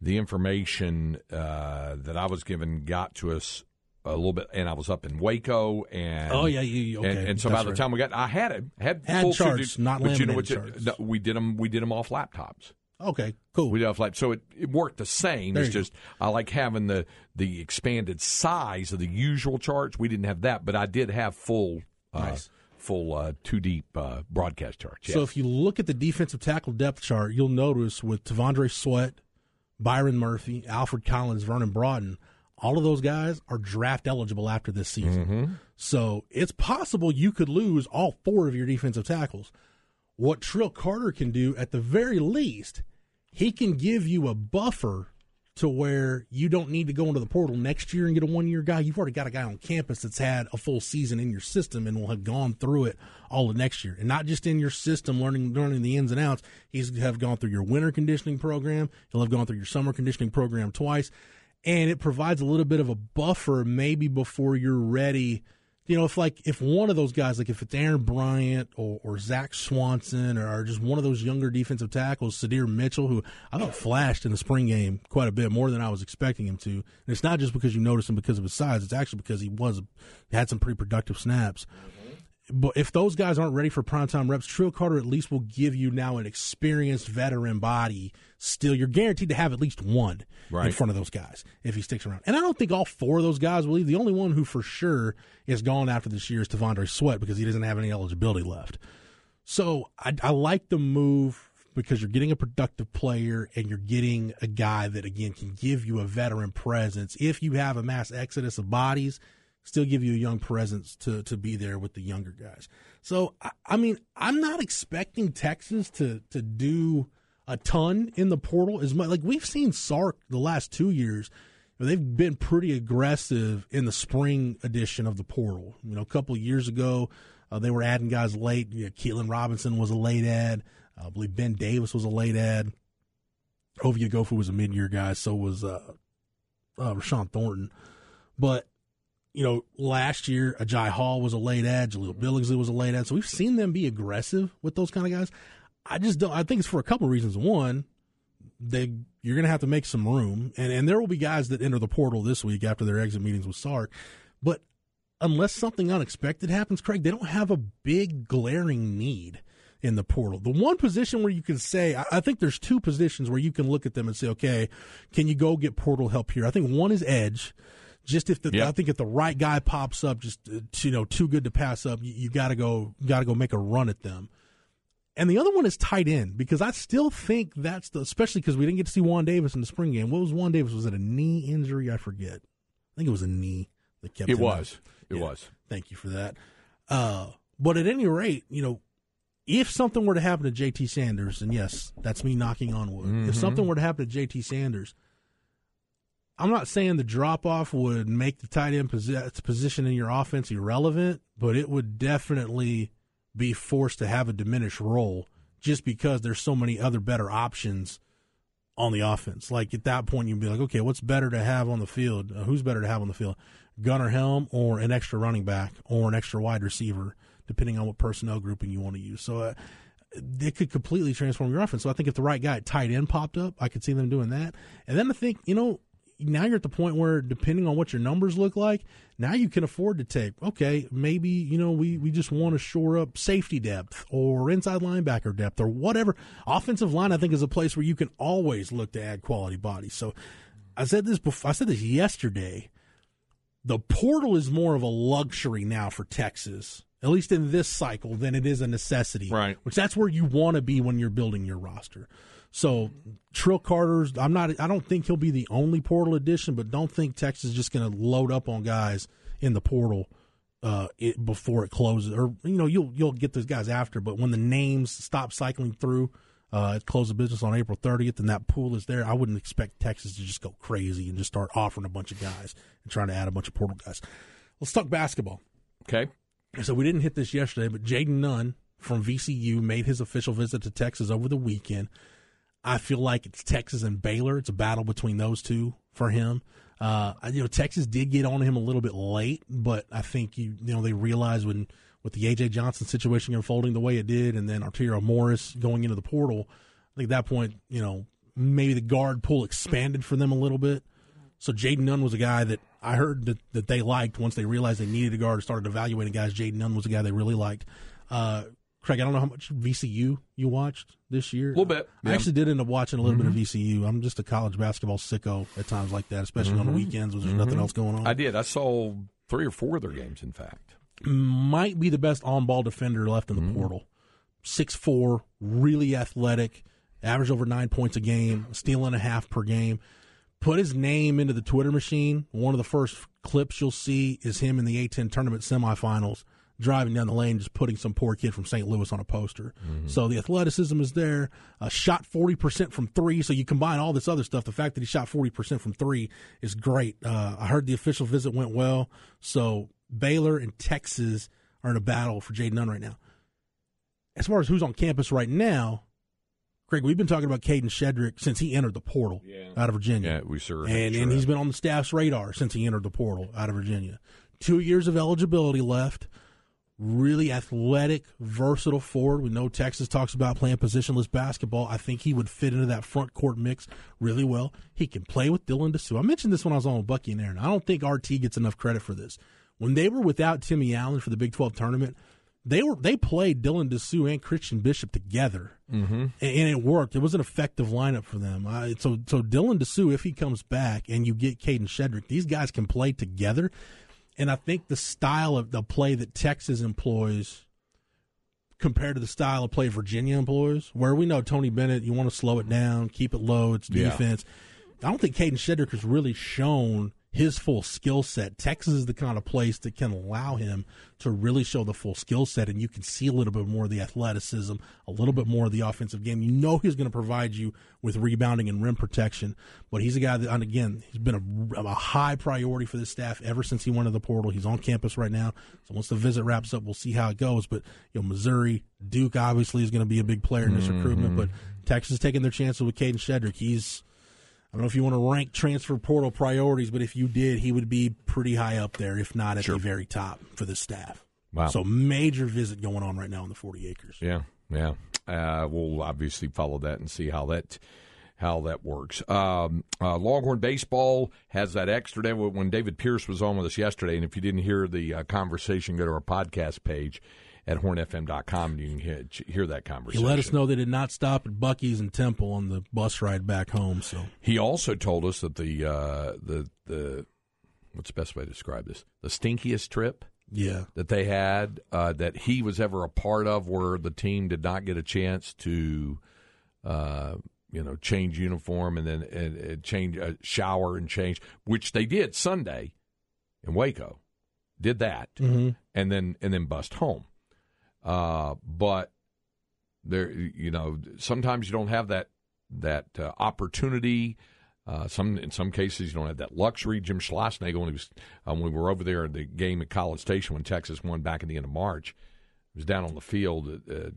the information uh, that I was given got to us a little bit, and I was up in Waco, and Oh, yeah, you- okay, and, and so by the right. time we got, I had it had, Had full charts, suited- not but you know what? charts. no, we did them. We did them off laptops. Okay, cool. We did off laptops, so it, it worked the same. There it's you go. just I like having the the expanded size of the usual charts. We didn't have that, but I did have full. Uh, Nice. Full uh, two deep uh, broadcast charts. So if you look at the defensive tackle depth chart, you'll notice with T'Vondre Sweat, Byron Murphy, Alfred Collins, Vernon Broughton, all of those guys are draft eligible after this season. Mm-hmm. So it's possible you could lose all four of your defensive tackles. What Trill Carter can do, at the very least, he can give you a buffer to where you don't need to go into the portal next year and get a one year guy. You've already got a guy on campus that's had a full season in your system and will have gone through it all of next year. And not just in your system learning learning the ins and outs. He's have gone through your winter conditioning program. He'll have gone through your summer conditioning program twice. And it provides a little bit of a buffer maybe before you're ready you know, if like if one of those guys, like if it's Aaron Bryant or, or Zach Swanson or, just one of those younger defensive tackles, Sydir Mitchell, who I thought flashed in the spring game quite a bit more than I was expecting him to. And it's not just because you notice him because of his size; it's actually because he was had some pretty productive snaps. But if those guys aren't ready for primetime reps, Trill Carter at least will give you now an experienced veteran body. Still, you're guaranteed to have at least one right. in front of those guys if he sticks around. And I don't think all four of those guys will leave. The only one who for sure is gone after this year is T'Vondre Sweat because he doesn't have any eligibility left. So I, I like the move because you're getting a productive player and you're getting a guy that again can give you a veteran presence. If you have a mass exodus of bodies, still give you a young presence to to be there with the younger guys. So I, I mean, I'm not expecting Texas to to do a ton in the portal as much like we've seen Sark the last two years. They've been pretty aggressive in the spring edition of the portal. You know, a couple years ago, uh, they were adding guys late. You know, Keilan Robinson was a late ad. I believe Ben Davis was a late ad. Ovie Oghoufo was a mid-year guy. So was uh, uh, Rashawn Thornton. But you know, last year Agiye Hall was a late ad. Jahleel mm-hmm. Billingsley was a late ad. So we've seen them be aggressive with those kind of guys. I just don't. I think it's for a couple of reasons. One, they you're going to have to make some room, and and there will be guys that enter the portal this week after their exit meetings with Sark, but unless something unexpected happens, Craig, they don't have a big glaring need in the portal. The one position where you can say, I think there's two positions where you can look at them and say, okay, can you go get portal help here? I think one is edge. Just if the, yep. I think if the right guy pops up, just uh, you know, too good to pass up, you, you got to go, got to go make a run at them. And the other one is tight end because I still think that's the, especially because we didn't get to see Juan Davis in the spring game. What was Juan Davis? Was it a knee injury? I forget. I think it was a knee that kept. It was. It yeah. was. Thank you for that. Uh, but at any rate, you know, if something were to happen to JT Sanders, and yes, that's me knocking on wood. Mm-hmm. If something were to happen to JT Sanders, I'm not saying the drop off would make the tight end position in your offense irrelevant, but it would definitely be forced to have a diminished role just because there's so many other better options on the offense. Like at that point, you'd be like, okay, what's better to have on the field? Uh, who's better to have on the field? Gunner Helm or an extra running back or an extra wide receiver, depending on what personnel grouping you want to use. So uh, it could completely transform your offense. So I think if the right guy at tight end popped up, I could see them doing that. And then I think, you know, now you're at the point where depending on what your numbers look like, now you can afford to take, okay, maybe, you know, we, we just want to shore up safety depth or inside linebacker depth or whatever. Offensive line, I think, is a place where you can always look to add quality bodies. So I said this before, I said this yesterday. The portal is more of a luxury now for Texas, at least in this cycle, than it is a necessity. Right. Which that's where you want to be when you're building your roster. So Trill Carter's I'm not I don't think he'll be the only portal addition, but don't think Texas is just going to load up on guys in the portal uh, it, before it closes. Or you know you'll you'll get those guys after, but when the names stop cycling through. Uh, it closes the business on April 30th, and that pool is there. I wouldn't expect Texas to just go crazy and just start offering a bunch of guys and trying to add a bunch of portal guys. Let's talk basketball. Okay. So we didn't hit this yesterday, but Jayden Nunn from VCU made his official visit to Texas over the weekend. I feel like it's Texas and Baylor. It's a battle between those two for him. Uh, you know, Texas did get on him a little bit late, but I think you you know they realized when with the AJ Johnson situation unfolding the way it did, and then Arterio Morris going into the portal. I think at that point, you know, maybe the guard pool expanded for them a little bit. So Jayden Nunn was a guy that I heard that, that they liked once they realized they needed a guard started evaluating guys. Jayden Nunn was a guy they really liked. Uh, Craig, I don't know how much VCU you watched this year. A little bit. Yeah. I actually did end up watching a little mm-hmm. bit of mm-hmm. VCU. I'm just a college basketball sicko at times like that, especially mm-hmm. on the mm-hmm. weekends when there's mm-hmm. nothing else going on. I did. I saw three or four of their games, in fact. Might be the best on ball defender left in the mm-hmm. portal. Six four, really athletic, average over nine points a game, steal and a half per game. Put his name into the Twitter machine. One of the first clips you'll see is him in the A10 tournament semifinals driving down the lane, just putting some poor kid from St. Louis on a poster. Mm-hmm. So the athleticism is there. Uh, shot 40% from three. So you combine all this other stuff. The fact that he shot 40% from three is great. Uh, I heard the official visit went well. So Baylor and Texas are in a battle for Jayden Nunn right now. As far as who's on campus right now, Craig, we've been talking about Kadin Shedrick since he entered the portal yeah. out of Virginia. Yeah, we sure. And, sure and he's been on the staff's radar since he entered the portal out of Virginia. Two years of eligibility left really athletic, versatile forward. We know Texas talks about playing positionless basketball. I think he would fit into that front court mix really well. He can play with Dylan Disu. I mentioned this when I was on with Bucky and Aaron. I don't think RT gets enough credit for this. When they were without Timmy Allen for the Big 12 tournament, they were they played Dylan Disu and Christian Bishop together, mm-hmm. and, and, it worked. It was an effective lineup for them. Uh, so so Dylan Disu, if he comes back and you get Kadin Shedrick, these guys can play together. And I think the style of the play that Texas employs compared to the style of play Virginia employs, where we know Tony Bennett, you want to slow it down, keep it low, it's Yeah. defense. I don't think Kadin Shedrick has really shown his full skill set. Texas is the kind of place that can allow him to really show the full skill set, and you can see a little bit more of the athleticism, a little bit more of the offensive game. You know he's going to provide you with rebounding and rim protection, but he's a guy that, and again, he's been a, a high priority for this staff ever since he went to the portal. He's on campus right now, so once the visit wraps up, we'll see how it goes. But you know, Missouri, Duke obviously is going to be a big player in this mm-hmm. recruitment, but Texas is taking their chances with Kadin Shedrick. He's I don't know if you want to rank transfer portal priorities, but if you did, he would be pretty high up there, if not at the very top for the staff. Wow. So major visit going on right now in the 40 acres. Yeah, yeah. Uh, we'll obviously follow that and see how that how that works. Um, uh, Longhorn baseball has that extra day. When David Pierce was on with us yesterday, and if you didn't hear the uh, conversation, go to our podcast page at hornfm.com and you can hear, hear that He conversation. let us know they did not stop at Buc-ee's and Temple on the bus ride back home. So He also told us that the uh, the the what's the best way to describe this? The stinkiest trip yeah, that they had uh, that he was ever a part of, where the team did not get a chance to, uh, you know, change uniform and then and, and change uh, shower and change, which they did Sunday in Waco, did that, Mhm. and then and then bust home. Uh, but there, you know, sometimes you don't have that that uh, opportunity. Uh, some in some cases you don't have that luxury. Jim Schlossnagle, when he was um, when we were over there at the game at College Station when Texas won back in the end of March, was down on the field. Uh,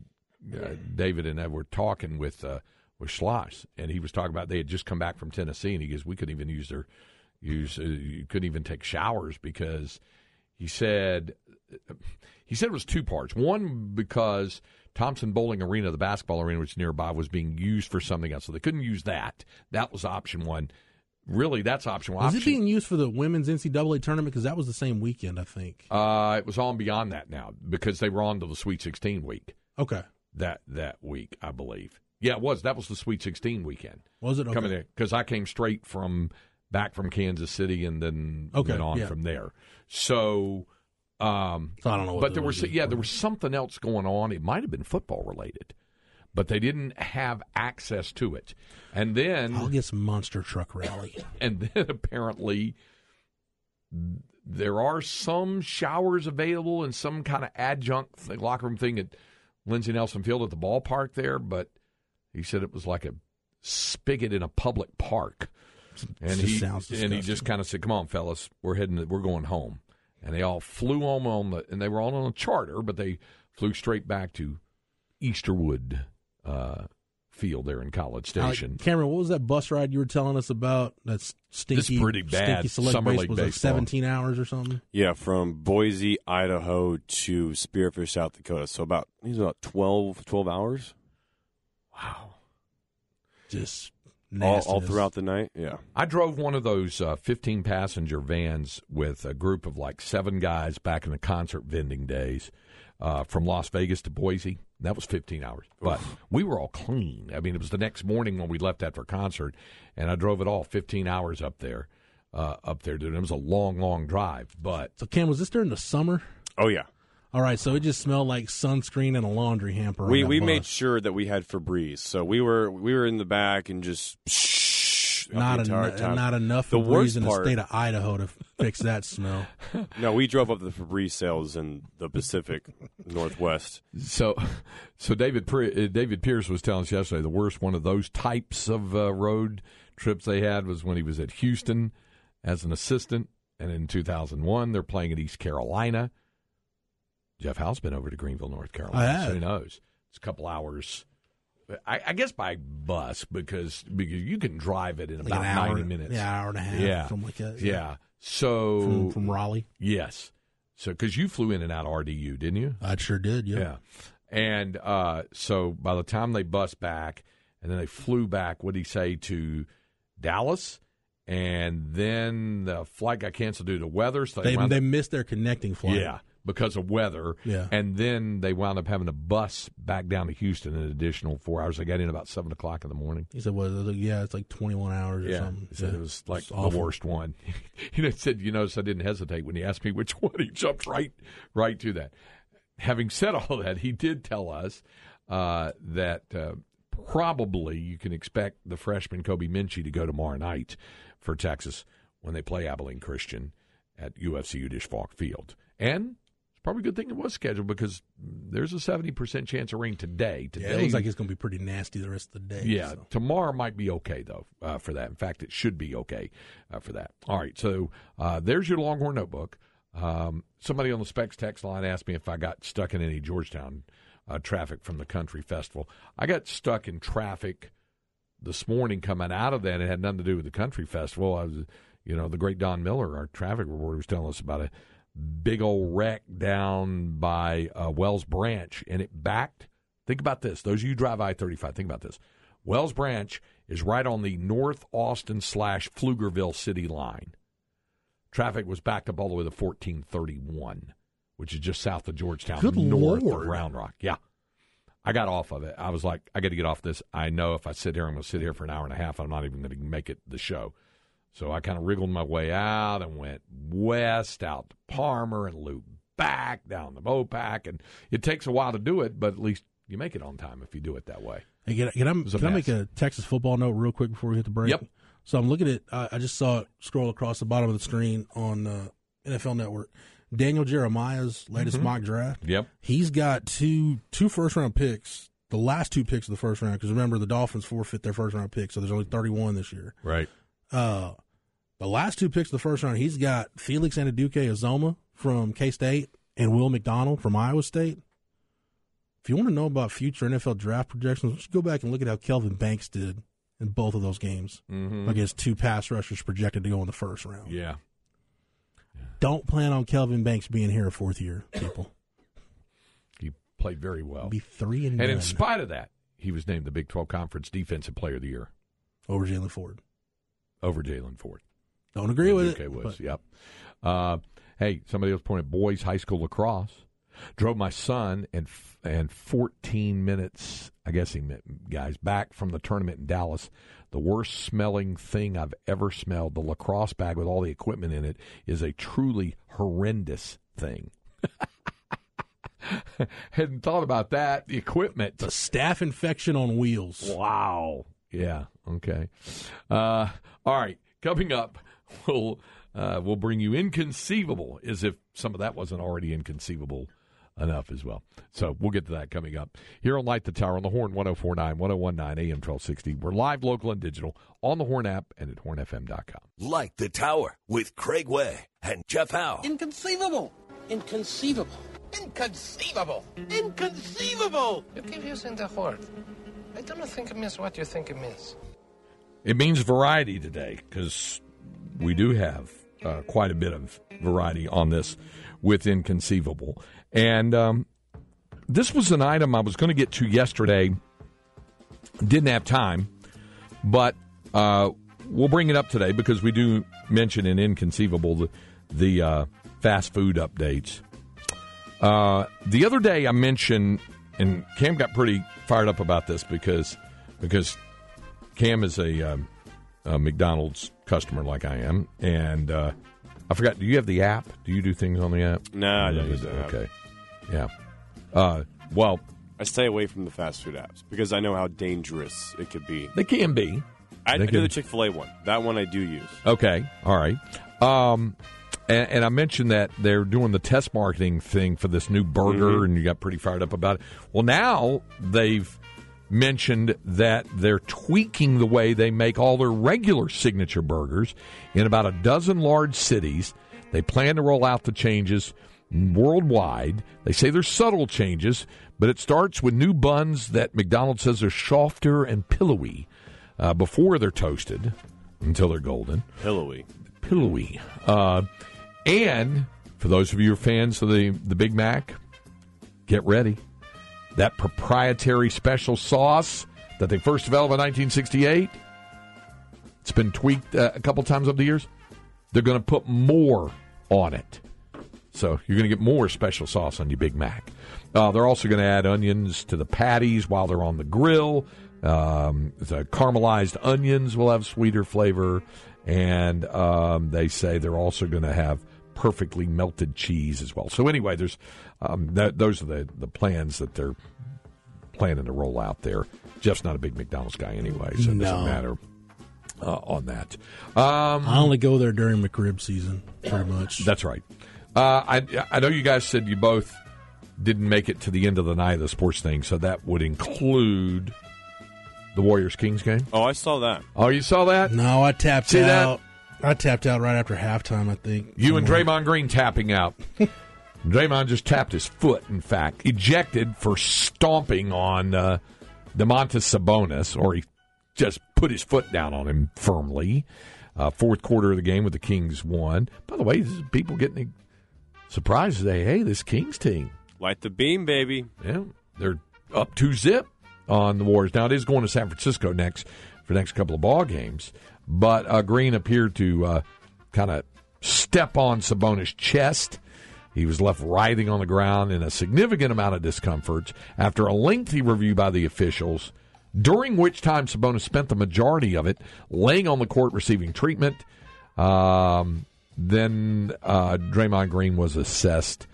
uh, David and I were talking with with Schloss, and he was talking about they had just come back from Tennessee, and he goes, "We couldn't even use their use. Uh, you couldn't even take showers because." He said he said it was two parts. One because Thompson-Boling Arena, the basketball arena which is nearby, was being used for something else, so they couldn't use that. That was option one. Really, that's option one. is it being used for the women's NCAA tournament? Because that was the same weekend, I think. uh, it was on beyond that now because they were on to the Sweet 16 week Okay, that that week, I believe. Yeah, it was. That was the Sweet 16 weekend was it okay? coming in because I came straight from back from Kansas City and then Okay, went on yeah. from there. So. Um, So I don't know, what but there was yeah there was something else going on. It might have been football related, but they didn't have access to it. And then I'll get some monster truck rally. and then apparently there are some showers available and some kind of adjunct thing, locker room thing at Lindsey Nelson Field at the ballpark there, but he said it was like a spigot in a public park. And he sounds and he just kind of said, "Come on, fellas, we're heading, we're going home." And they all flew home on the, and they were all on a charter, but they flew straight back to Easterwood uh, Field there in College Uh, Station. Cameron, what was that bus ride you were telling us about? That's stinky, this pretty bad Stinky select summer base league was like baseball. 17 hours or something. Yeah, from Boise, Idaho to Spearfish, South Dakota. So about he's about 12, 12 hours wow. Just all, all throughout the night. Yeah. I drove one of those uh, 15 passenger vans with a group of like seven guys back in the concert vending days uh, from Las Vegas to Boise. That was 15 hours. But we were all clean. I mean, it was the next morning when we left after concert, and I drove it all 15 hours up there. Uh, up there, dude. It was a long, long drive, but So, Cam, was this during the summer? Oh yeah. All right, so it just smelled like sunscreen and a laundry hamper. on We that we bus. made sure that we had Febreze, so we were we were in the back and just shh, not the entire en- time. not enough The Febreze worst in the part- state of Idaho to fix that smell. No, we drove up the Febreze sales in the Pacific Northwest. So, so David Pre- uh, David Pierce was telling us yesterday the worst one of those types of uh, road trips they had was when he was at Houston as an assistant, and in 2001 they're playing at East Carolina. Jeff Howe's been over to Greenville, North Carolina, so who knows? It's a couple hours. I, I guess by bus because because you can drive it in Like about hour, 90 minutes. Yeah, hour and a half. Yeah. something like that. yeah. So from, from Raleigh. yes, so because you flew in and out of RDU, didn't you? I sure did. Yeah. Yeah. And uh, so by the time they bus back, and then they flew back, what did he say, to Dallas? And then the flight got canceled due to weather. So they, They they up, missed their connecting flight. yeah, because of weather. Yeah. And then they wound up having to bus back down to Houston an additional four hours. They got in about 7 o'clock in the morning. He said, "Well, yeah, it's like 21 hours or something." He said Yeah. it was like It's the awful. worst one. you know, he said, you notice I didn't hesitate when he asked me which one. He jumped right, right to that. having said all that, he did tell us uh, that uh, probably you can expect the freshman Kobe Minchie to go tomorrow night for Texas when they play Abilene Christian at UFCU Disch-Falk Field. And probably a good thing it was scheduled because there's a 70% chance of rain today. Today Yeah, it looks like it's going to be pretty nasty the rest of the day. yeah, so. tomorrow might be okay though uh, for that. In fact, it should be okay uh, for that. All right, so uh, there's your Longhorn notebook. Um, somebody on the Specs text line asked me if I got stuck in any Georgetown uh, traffic from the country festival. I got stuck in traffic this morning coming out of that. It had nothing to do with the country festival. I was, you know, the great Don Miller, our traffic reporter, was telling us about a big old wreck down by uh, Wells Branch, and it backed. Think about this. Those of you who drive I thirty five, think about this. Wells Branch is right on the North Austin slash Pflugerville city line. Traffic was backed up all the way to fourteen thirty one, which is just south of Georgetown, Good north Lord. of Round Rock. Yeah. I got off of it. I was like, I got to get off this. I know if I sit here, I'm going to sit here for an hour and a half. I'm not even going to make it the show. So I kind of wriggled my way out and went west out to Palmer and looped back down the Mopac. And it takes a while to do it, but at least you make it on time if you do it that way. Hey, can, I- can I, can I make a Texas football note real quick before we hit the break? Yep. So I'm looking at, I I just saw it scroll across the bottom of the screen on uh, NFL Network. Daniel Jeremiah's latest Mm-hmm. mock draft. Yep. He's got two two first round picks, the last two picks of the first round. Because remember, the Dolphins forfeit their first round pick, so there's only 31 this year. Right. Uh, the last two picks of the first round, he's got Felix Anudike-Uzomah from K State and Will McDonald from Iowa State. If you want to know about future NFL draft projections, just go back and look at how Kelvin Banks did in both of those games Mm-hmm. against two pass rushers projected to go in the first round. Yeah. Don't plan on Kelvin Banks being here a fourth year, people. He played very well. Be three and, And none in spite of that, he was named the Big 12 Conference Defensive Player of the Year over Jalen Ford. Over Jalen Ford. Don't agree with UK it. was, but yep. Uh, hey, somebody else pointed boys high school lacrosse. Drove my son and f- and 14 minutes, I guess he meant guys, back from the tournament in Dallas. The worst smelling thing I've ever smelled. The lacrosse bag with all the equipment in it is a truly horrendous thing. Hadn't thought about that. The equipment. A staph infection on wheels. Wow. Yeah. Okay. Uh, all right. Coming up, we'll uh, we'll bring you inconceivable, as if some of that wasn't already inconceivable enough as well. So we'll get to that coming up here on Light the Tower on the Horn 1049, 1019 AM 1260. We're live, local, and digital on the Horn app and at hornfm.com. Light the Tower with Craig Way and Jeff Howe. Inconceivable. Inconceivable. Inconceivable. Inconceivable. You keep using the word. I don't think it means what you think it means. It means variety today because we do have uh, quite a bit of variety on this with Inconceivable. And um, this was an item I was going to get to yesterday, didn't have time, but uh, we'll bring it up today because we do mention in Inconceivable the, the uh, fast food updates. Uh, the other day I mentioned, and Cam got pretty fired up about this because because Cam is a, um, a McDonald's customer like I am, and uh, I forgot. Do you have the app? Do you do things on the app? No, I don't use the app. Okay, yeah. Uh, well, I stay away from the fast food apps because I know how dangerous it could be. they can be. I, I do the Chick Fil A one. That one I do use. Okay, all right. Um, and, and I mentioned that they're doing the test marketing thing for this new burger, and you got pretty fired up about it. Well, now they've mentioned that they're tweaking the way they make all their regular signature burgers in about a dozen large cities. They plan to roll out the changes worldwide. They say they're subtle changes, but it starts with new buns that McDonald's says are softer and pillowy uh, before they're toasted until they're golden Pillowy. pillowy. Uh, and for those of you who are fans of the, the Big Mac, get ready. That proprietary special sauce that they first developed in 1968, it's been tweaked uh, a couple times over the years. They're going to put more on it. So you're going to get more special sauce on your Big Mac. Uh, they're also going to add onions to the patties while they're on the grill. Um, the caramelized onions will have sweeter flavor, and um, they say they're also going to have perfectly melted cheese as well. So anyway, there's um, that, those are the the plans that they're planning to roll out there. Jeff's not a big McDonald's guy anyway, so it No. doesn't matter uh, on that. Um, I only go there during McRib season, pretty much. that's right. Uh, I I know you guys said you both didn't make it to the end of the night of the sports thing, so that would include the Warriors Kings game. Oh, I saw that. Oh, you saw that? no, I tapped See that? Out. I tapped out right after halftime. I think You and somewhere. Draymond Green tapping out. Draymond just tapped his foot, in fact, ejected for stomping on uh, Domantas Sabonis, or he just put his foot down on him firmly. Uh, fourth quarter of the game with the Kings won. By the way, this is people getting surprised today. Hey, this Kings team, Light the beam, baby. yeah, they're up two zip on the Warriors. Now it is going to San Francisco next for the next couple of ball games, but uh, Green appeared to uh, kind of step on Sabonis' chest. He was left writhing on the ground in a significant amount of discomfort after a lengthy review by the officials, during which time Sabonis spent the majority of it laying on the court receiving treatment. Um, then uh, Draymond Green was assessed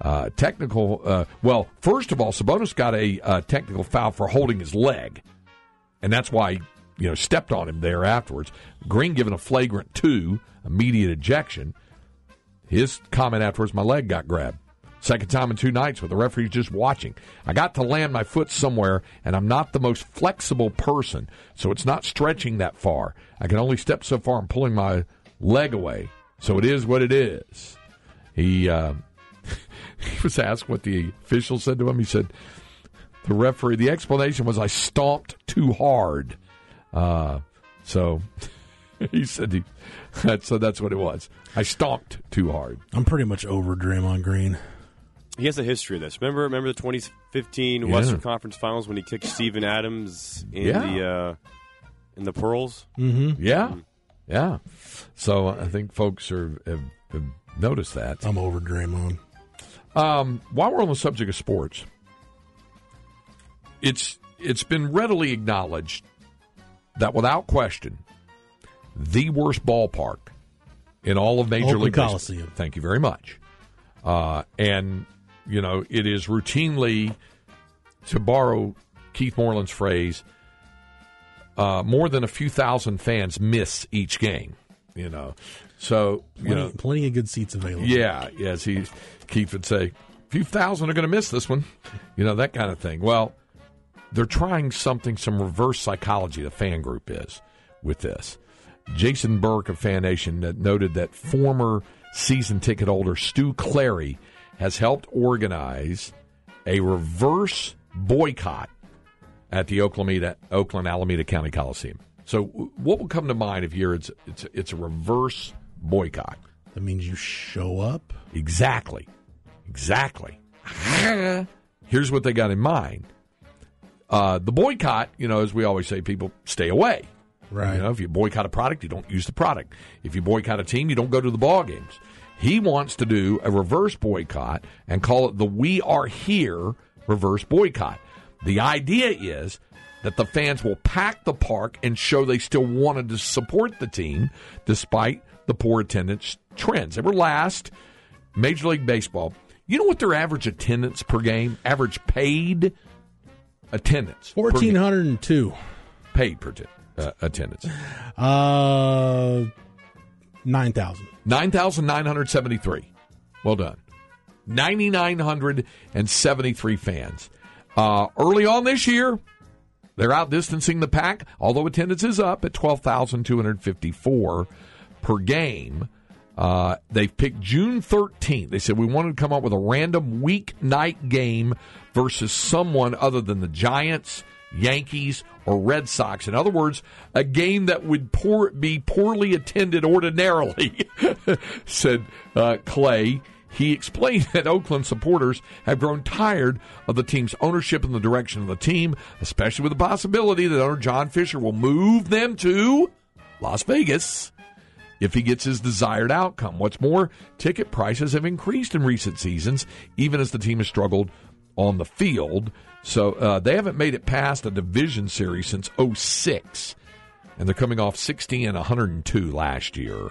uh, technical. Uh, well, first of all, Sabonis got a uh, technical foul for holding his leg, and that's why you know stepped on him there afterwards. Green given a flagrant two, immediate ejection. His comment afterwards, my leg got grabbed. Second time in two nights with the referees just watching. I got to land my foot somewhere, and I'm not the most flexible person, so it's not stretching that far. I can only step so far. I'm pulling my leg away, so it is what it is. He uh, he was asked what the official said to him. He said the referee. The explanation was I stomped too hard. Uh, so he said he. That, so that's what it was. I stomped too hard. I'm pretty much over Draymond Green. He has a history of this. Remember, remember the 2015 Yeah. Western Conference Finals when he kicked Steven Adams in Yeah. the uh, in the pearls. Mm-hmm. Yeah, yeah. So I think folks are have, have noticed that. I'm over Draymond. Um, while we're on the subject of sports, it's it's been readily acknowledged that without question, the worst ballpark in all of Major Oakland League Baseball- Coliseum. Thank you very much. Uh, and you know it is routinely, to borrow Keith Moreland's phrase, uh, more than a few thousand fans miss each game. You know, so you know plenty of good seats available. yeah, yes, he Keith would say, a few thousand are going to miss this one, you know that kind of thing. Well, they're trying something, some reverse psychology. The fan group is with this. Jason Burke of Fan Nation noted that former season ticket holder Stu Clary has helped organize a reverse boycott at the Oakland, Oakland Alameda County Coliseum. So, what will come to mind if you're it's it's it's a reverse boycott? That means you show up. Exactly. Exactly. Here's what they got in mind. Uh, the boycott, you know, as we always say, people stay away. Right. You know, if you boycott a product, you don't use the product. If you boycott a team, you don't go to the ball games. He wants to do a reverse boycott and call it the We Are Here reverse boycott. The idea is that the fans will pack the park and show they still wanted to support the team despite the poor attendance trends. They were last. Major League Baseball. You know what their average attendance per game? Average paid attendance. Fourteen hundred and two. paid per t- uh, attendance. Uh, nine thousand. 9,973. Well done. 9,973 fans. Uh, early on this year, they're outdistancing the pack, although attendance is up at 12,254 per game. Uh, they've picked June 13th. They said we wanted to come up with a random weeknight game versus someone other than the Giants, Yankees, or Red Sox. In other words, a game that would poor, be poorly attended ordinarily, said uh, Clay. He explained that Oakland supporters have grown tired of the team's ownership and the direction of the team, especially with the possibility that owner John Fisher will move them to Las Vegas if he gets his desired outcome. What's more, ticket prices have increased in recent seasons, even as the team has struggled on the field. So uh, they haven't made it past a division series since 06. and they're coming off 60 and 102 last year.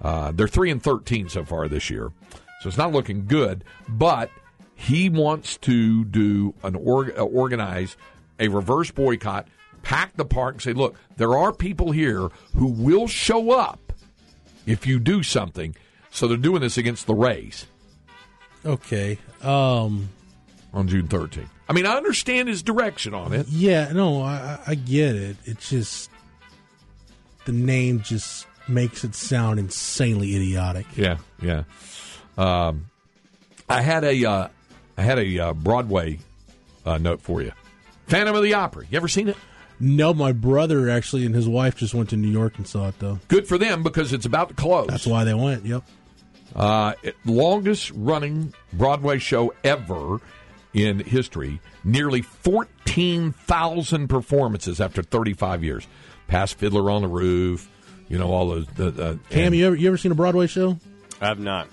Uh, they're 3 and 13 so far this year. So it's not looking good, but he wants to do an org- uh, organize a reverse boycott, pack the park, and say, look, there are people here who will show up if you do something. So they're doing this against the Rays Okay. Um. on June 13th. I mean, I understand his direction on it. Yeah. No, I, I- get it. It's just the name just makes it sound insanely idiotic. Yeah, yeah. Um, I had a uh, I had a uh, Broadway uh, note for you. Phantom of the Opera. You ever seen it? No, my brother actually and his wife just went to New York and saw it though. Good for them because it's about to close. That's why they went. Yep. Uh, longest running Broadway show ever in history. Nearly 14,000 performances after 35 years. Past Fiddler on the Roof, you know, all those. The, the, Cam, and- you ever you ever seen a Broadway show? I have not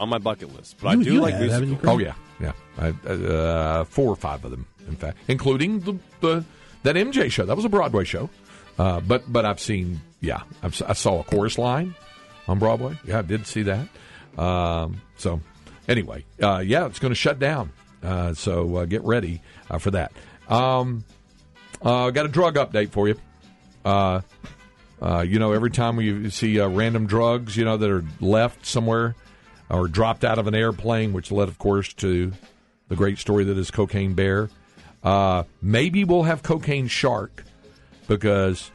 on my bucket list, but You- I do you like have, musicals. Oh yeah, yeah. I, uh, four or five of them, in fact, including the, the that MJ show. That was a Broadway show, uh, but but I've seen. Yeah, I've, I saw a chorus line on Broadway. Yeah, I did see that. Um, so anyway, uh, yeah, it's going to shut down. Uh, so uh, get ready uh, for that. Um, uh, got a drug update for you. You know, every time we see random drugs, you know, that are left somewhere or dropped out of an airplane, which led, of course, to the great story that is Cocaine Bear. Uh, maybe we'll have Cocaine Shark because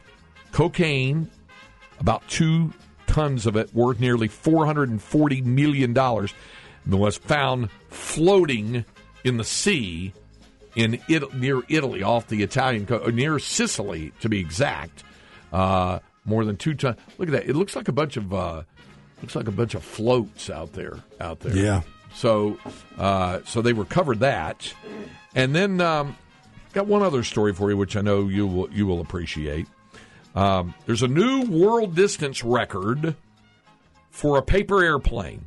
cocaine, about two tons of it, worth nearly $440 million, was found floating in the sea in it, near Italy, off the Italian coast, near Sicily to be exact. Uh, more than two tons. Look at that! It looks like a bunch of uh, looks like a bunch of floats out there. Out there. Yeah. So, uh, so they recovered that, and then um, got one other story for you, which I know you will you will appreciate. Um, there's a new world distance record for a paper airplane.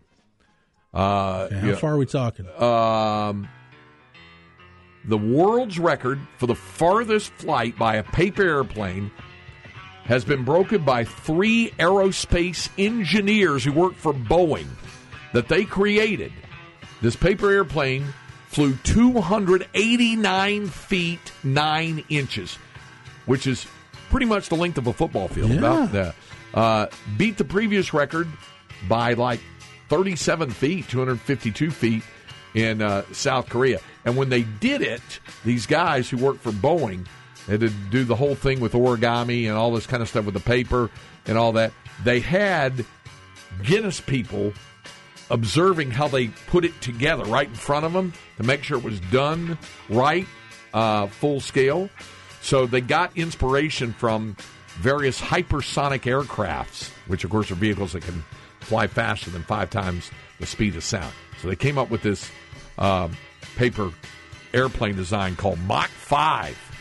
Uh, Okay, how yeah. far are we talking? Um, the world's record for the farthest flight by a paper airplane has been broken by three aerospace engineers who work for Boeing that they created. This paper airplane flew 289 feet 9 inches, which is pretty much the length of a football field. Yeah. About that. Uh, beat the previous record by like 37 feet, 252 feet in uh, South Korea. And when they did it, these guys who worked for Boeing had to do the whole thing with origami and all this kind of stuff with the paper and all that. They had Guinness people observing how they put it together right in front of them to make sure it was done right, uh, full scale. So they got inspiration from various hypersonic aircrafts, which of course are vehicles that can fly faster than five times the speed of sound. So they came up with this um, paper airplane design called Mach 5.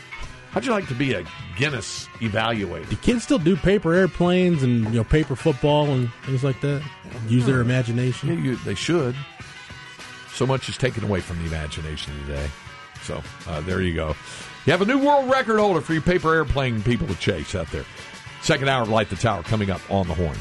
How'd you like to be a Guinness evaluator? Do kids still do paper airplanes and you know paper football and things like that? Use their Yeah, imagination. you, they should. So much is taken away from the imagination today. So uh, there you go. You have a new world record holder for your paper airplane people to chase out there. Second hour of Light the Tower coming up on the horn.